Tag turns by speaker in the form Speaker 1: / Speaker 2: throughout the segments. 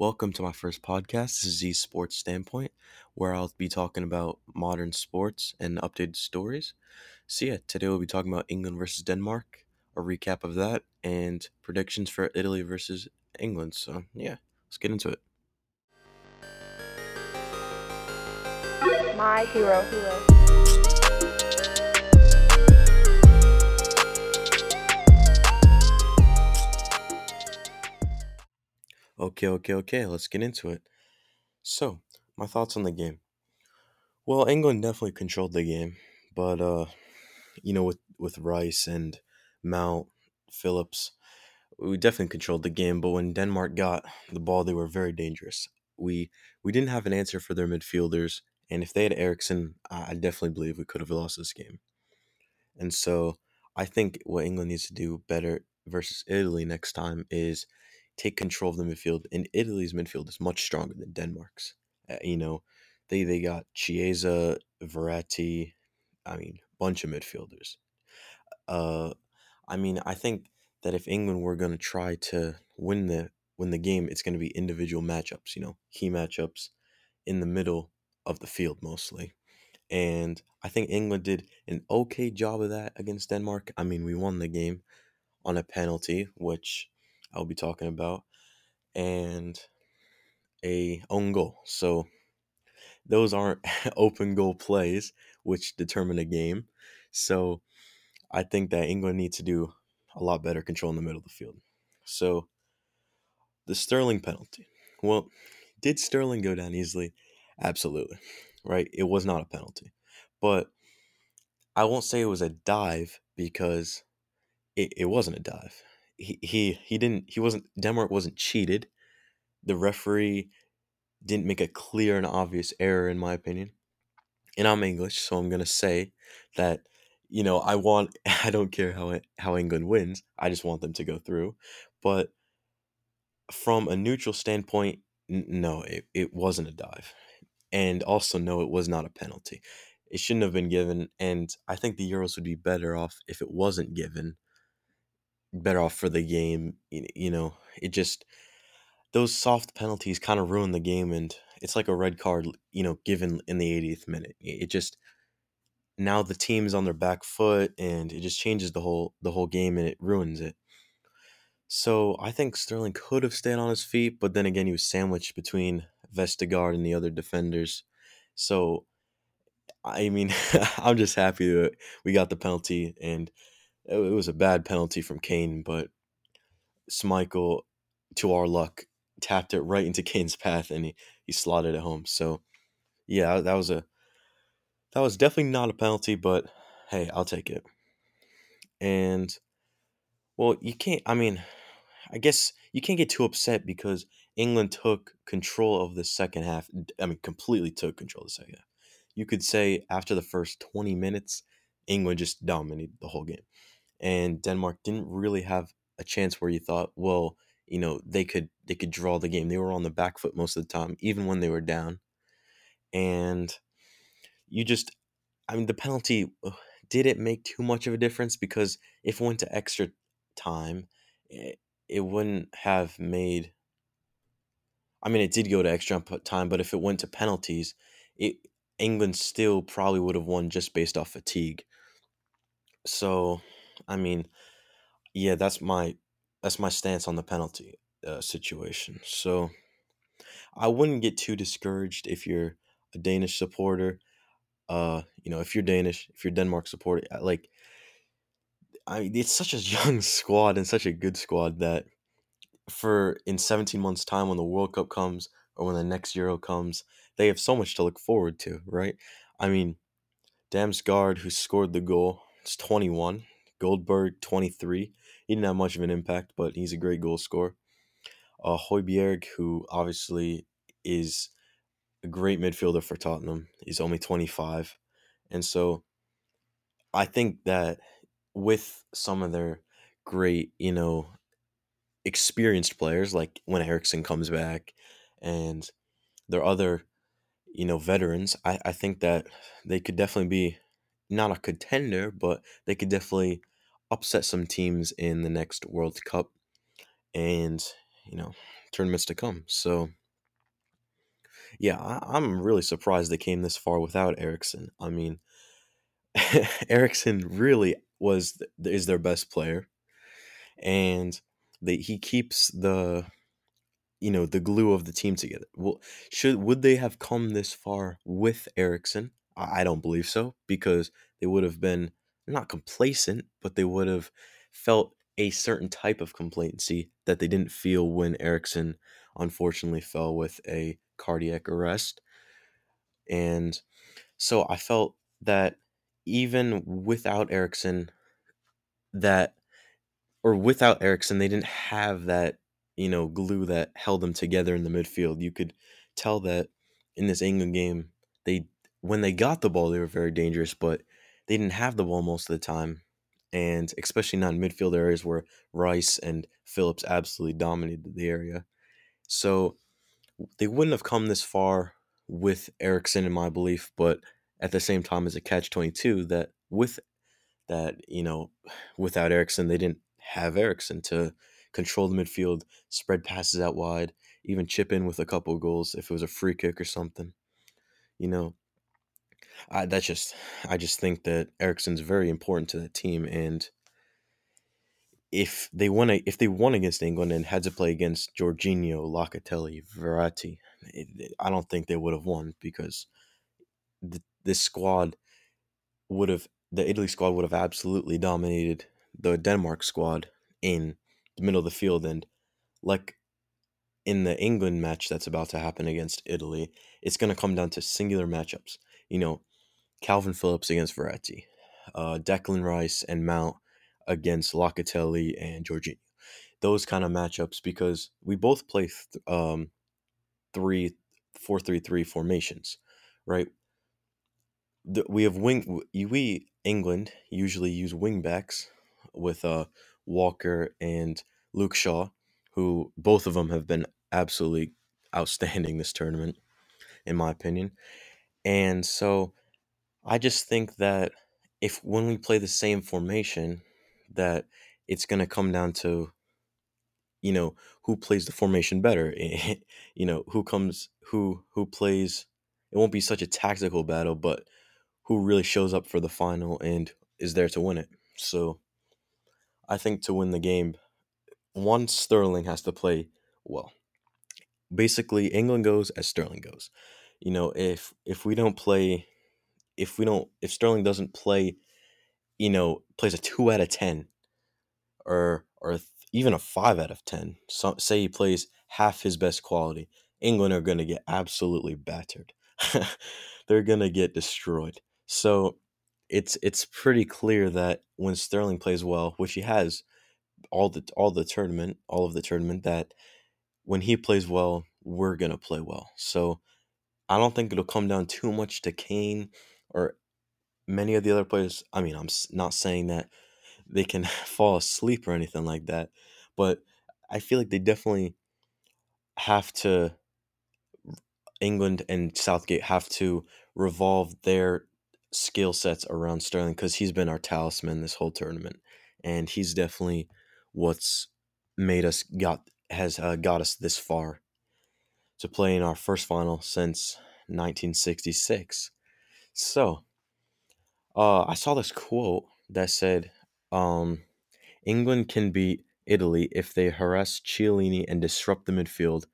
Speaker 1: Welcome to my first podcast. This is Z Sports Standpoint, where I'll be talking about modern sports and updated stories. So, yeah, today we'll be talking about England versus Denmark, a recap of that, and predictions for Italy versus England. So, yeah, let's get into it.
Speaker 2: My hero. hero.
Speaker 1: Okay, okay, okay, let's get into it. So, my thoughts on the game. Well, England definitely controlled the game, but uh, you know, with with Rice and Mount, Phillips, we definitely controlled the game. But when Denmark got the ball, they were very dangerous. We we didn't have an answer for their midfielders, and if they had Eriksen, I I definitely believe we could have lost this game. And so, I think what England needs to do better versus Italy next time is take control of the midfield. And Italy's midfield is much stronger than Denmark's. Uh, you know, they they got Chiesa, Verratti, I mean, bunch of midfielders. Uh, I mean, I think that if England were going to try to win the win the game, it's going to be individual matchups. You know, key matchups in the middle of the field mostly. And I think England did an okay job of that against Denmark. I mean, we won the game on a penalty, which I'll be talking about, and a own goal. So those aren't open goal plays which determine a game. So I think that England needs to do a lot better control in the middle of the field. So the Sterling penalty. Well, did Sterling go down easily? Absolutely. Right? It was not a penalty. But I won't say it was a dive because it, it wasn't a dive. He, he he didn't he wasn't Denmark wasn't cheated. The referee didn't make a clear and obvious error in my opinion. And I'm English, so I'm gonna say that you know I want I don't care how it, how England wins. I just want them to go through. But from a neutral standpoint, n- no, it, it wasn't a dive. And also, no, it was not a penalty. It shouldn't have been given. And I think the Euros would be better off if it wasn't given. Better off for the game. You, know, it just, those soft penalties kind of ruin the game. And it's like a red card, you know, given in the 80th minute. It just, now the team is on their back foot and it just changes the whole the whole game and it ruins it. So I think Sterling could have stayed on his feet, but then again, he was sandwiched between Vestergaard and the other defenders. So I mean, I'm just happy that we got the penalty, and it was a bad penalty from Kane, but Schmeichel, to our luck, tapped it right into Kane's path, and he he slotted it home. So yeah, that was a that was definitely not a penalty, but hey, I'll take it. And well, you can't. I mean, I guess you can't get too upset because England took control of the second half. I mean, completely took control of the second half. You could say after the first 20 minutes, England just dominated the whole game. And Denmark didn't really have a chance where you thought, well, you know, they could they could draw the game. They were on the back foot most of the time, even when they were down. And you just I mean, the penalty did it make too much of a difference? Because if it went to extra time, it, it wouldn't have made. I mean, it did go to extra time, but if it went to penalties, it England still probably would have won just based off fatigue. So, I mean, yeah, that's my that's my stance on the penalty uh, situation. So, I wouldn't get too discouraged if you're a Danish supporter. Uh, you know, if you're Danish, if you're Denmark supporter, uh, like I mean it's such a young squad and such a good squad that for in 17 months time when the World Cup comes or when the next Euro comes, they have so much to look forward to, right? I mean, Damsgaard who scored the goal, is 21, Dolberg 23. He didn't have much of an impact, but he's a great goal scorer. Uh Højbjerg who obviously is a great midfielder for Tottenham. He's only 25. And so I think that with some of their great, you know, experienced players, like when Eriksen comes back and their other, you know, veterans, I, I think that they could definitely be not a contender, but they could definitely upset some teams in the next World Cup. And, you know, tournaments to come. So, yeah, I, am really surprised they came this far without Eriksen. I mean, Eriksen really was is their best player, and they, he keeps the you know the glue of the team together. Well, should would they have come this far with Eriksen? I, don't believe so because they would have been not complacent, but they would have felt a certain type of complacency that they didn't feel when Eriksen unfortunately fell with a cardiac arrest. And so I felt that even without Eriksen, that or without Eriksen, they didn't have that, you know, glue that held them together in the midfield. You could tell that in this England game, they when they got the ball, they were very dangerous, but they didn't have the ball most of the time. And especially not in midfield areas where Rice and Phillips absolutely dominated the area. So they wouldn't have come this far with Eriksen in my belief, but at the same time as a catch 22 that with that, you know, without Eriksen, they didn't have Eriksen to control the midfield, spread passes out wide, even chip in with a couple goals if it was a free kick or something. You know, I that's just I just think that Eriksen's very important to that team and if they won if they won against England and had to play against Jorginho, Locatelli, Verratti, I don't think they would have won because the, this squad would have the Italy squad would have absolutely dominated the Denmark squad in the middle of the field and like in the England match that's about to happen against Italy, it's going to come down to singular matchups. You know, Kalvin Phillips against Verratti, uh, Declan Rice and Mount against Locatelli and Jorginho. Those kind of matchups because we both play th- um, three, four, three, three formations, right? The, we have wing. We England usually use wing backs with uh, Walker and Luke Shaw, who both of them have been absolutely outstanding this tournament, in my opinion. And so I just think that if when we play the same formation, that it's going to come down to you know who plays the formation better eh, you know who comes who who plays it won't be such a tactical battle but who really shows up for the final and is there to win it. So i think to win the game one sterling has to play well. Basically england goes as sterling goes. You know if if we don't play if we don't if sterling doesn't play you know plays a 2 out of 10 or or even a five out of ten. So, say he plays half his best quality, England are going to get absolutely battered. They're going to get destroyed. So it's it's pretty clear that when Sterling plays well, which he has all the all the tournament, all of the tournament, that when he plays well, we're gonna play well. So I don't think it'll come down too much to Kane or many of the other players. I mean, I'm not saying that they can fall asleep or anything like that. But I feel like they definitely have to England and Southgate have to revolve their skill sets around Sterling because he's been our talisman this whole tournament, and he's definitely what's made us got has uh, got us this far to play in our first final since 1966. So, uh, I saw this quote that said, um, England can beat Italy if they harass Chiellini and disrupt the midfield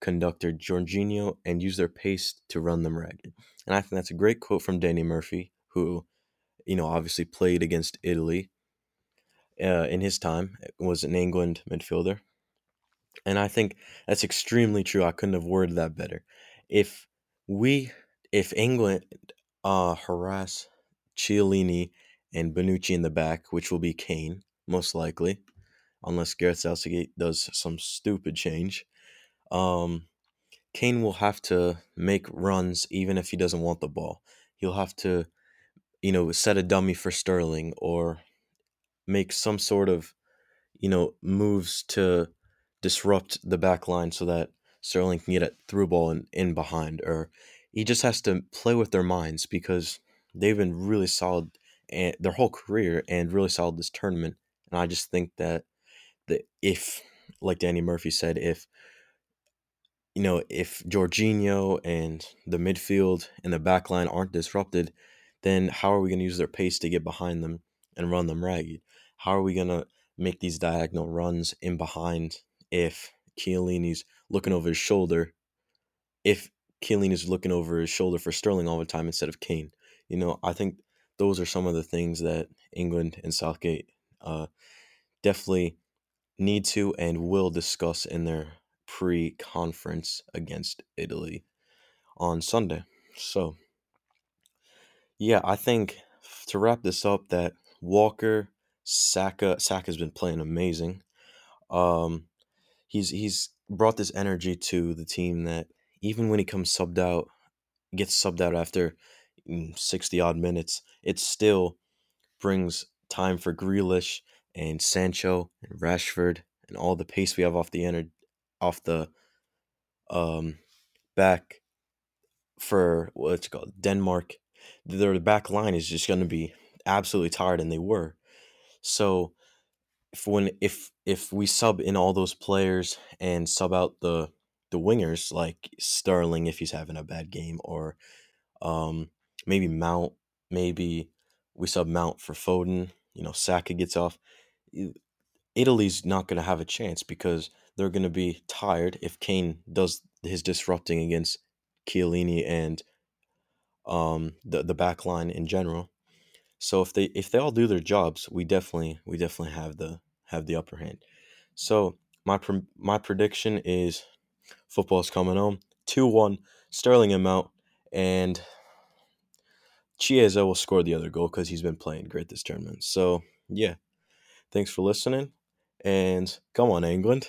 Speaker 1: conductor Jorginho and use their pace to run them ragged. And I think that's a great quote from Danny Murphy, who, you know, obviously played against Italy uh, in his time, was an England midfielder. And I think that's extremely true. I couldn't have worded that better. If we, if England uh, harass Chiellini and Bonucci in the back, which will be Kane, most likely, unless Gareth Southgate does some stupid change. Um, Kane will have to make runs even if he doesn't want the ball. He'll have to, you know, set a dummy for Sterling or make some sort of, you know, moves to disrupt the back line so that Sterling can get a through ball in, in behind. Or he just has to play with their minds because they've been really solid and their whole career and really solid this tournament. And I just think that that if, like Danny Murphy said, if you know, if Jorginho and the midfield and the back line aren't disrupted, then how are we going to use their pace to get behind them and run them ragged? How are we going to make these diagonal runs in behind if Chiellini's looking over his shoulder? If Chiellini's looking over his shoulder for Sterling all the time instead of Kane, you know, I think those are some of the things that England and Southgate uh, definitely need to and will discuss in their pre-conference against Italy on Sunday. So, yeah, I think to wrap this up, that Walker, Saka, Saka's been playing amazing. Um, he's he's brought this energy to the team that even when he comes subbed out, gets subbed out after mm, sixty odd minutes, it still brings time for Grealish and Sancho and Rashford and all the pace we have off the ener- off the um back for what's called Denmark. Their back line is just going to be absolutely tired, and they were. So if when if if we sub in all those players and sub out the the wingers like Sterling if he's having a bad game or um maybe Mount maybe we sub Mount for Foden you know Saka gets off Italy's not going to have a chance because they're going to be tired if Kane does his disrupting against Chiellini and um, the the back line in general. So if they if they all do their jobs, we definitely we definitely have the have the upper hand. So my my prediction is football's coming home two one Sterling and Mount and Chiesa will score the other goal because he's been playing great this tournament. So yeah, thanks for listening and come on England.